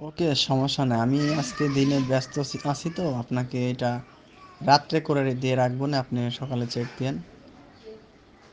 ওকে, সমস্যা নাই। আমি আজকে দিনে ব্যস্ত আছি তো, আপনাকে এটা রাত্রে করে দিয়ে রাখব না, আপনি সকালে চেক দিন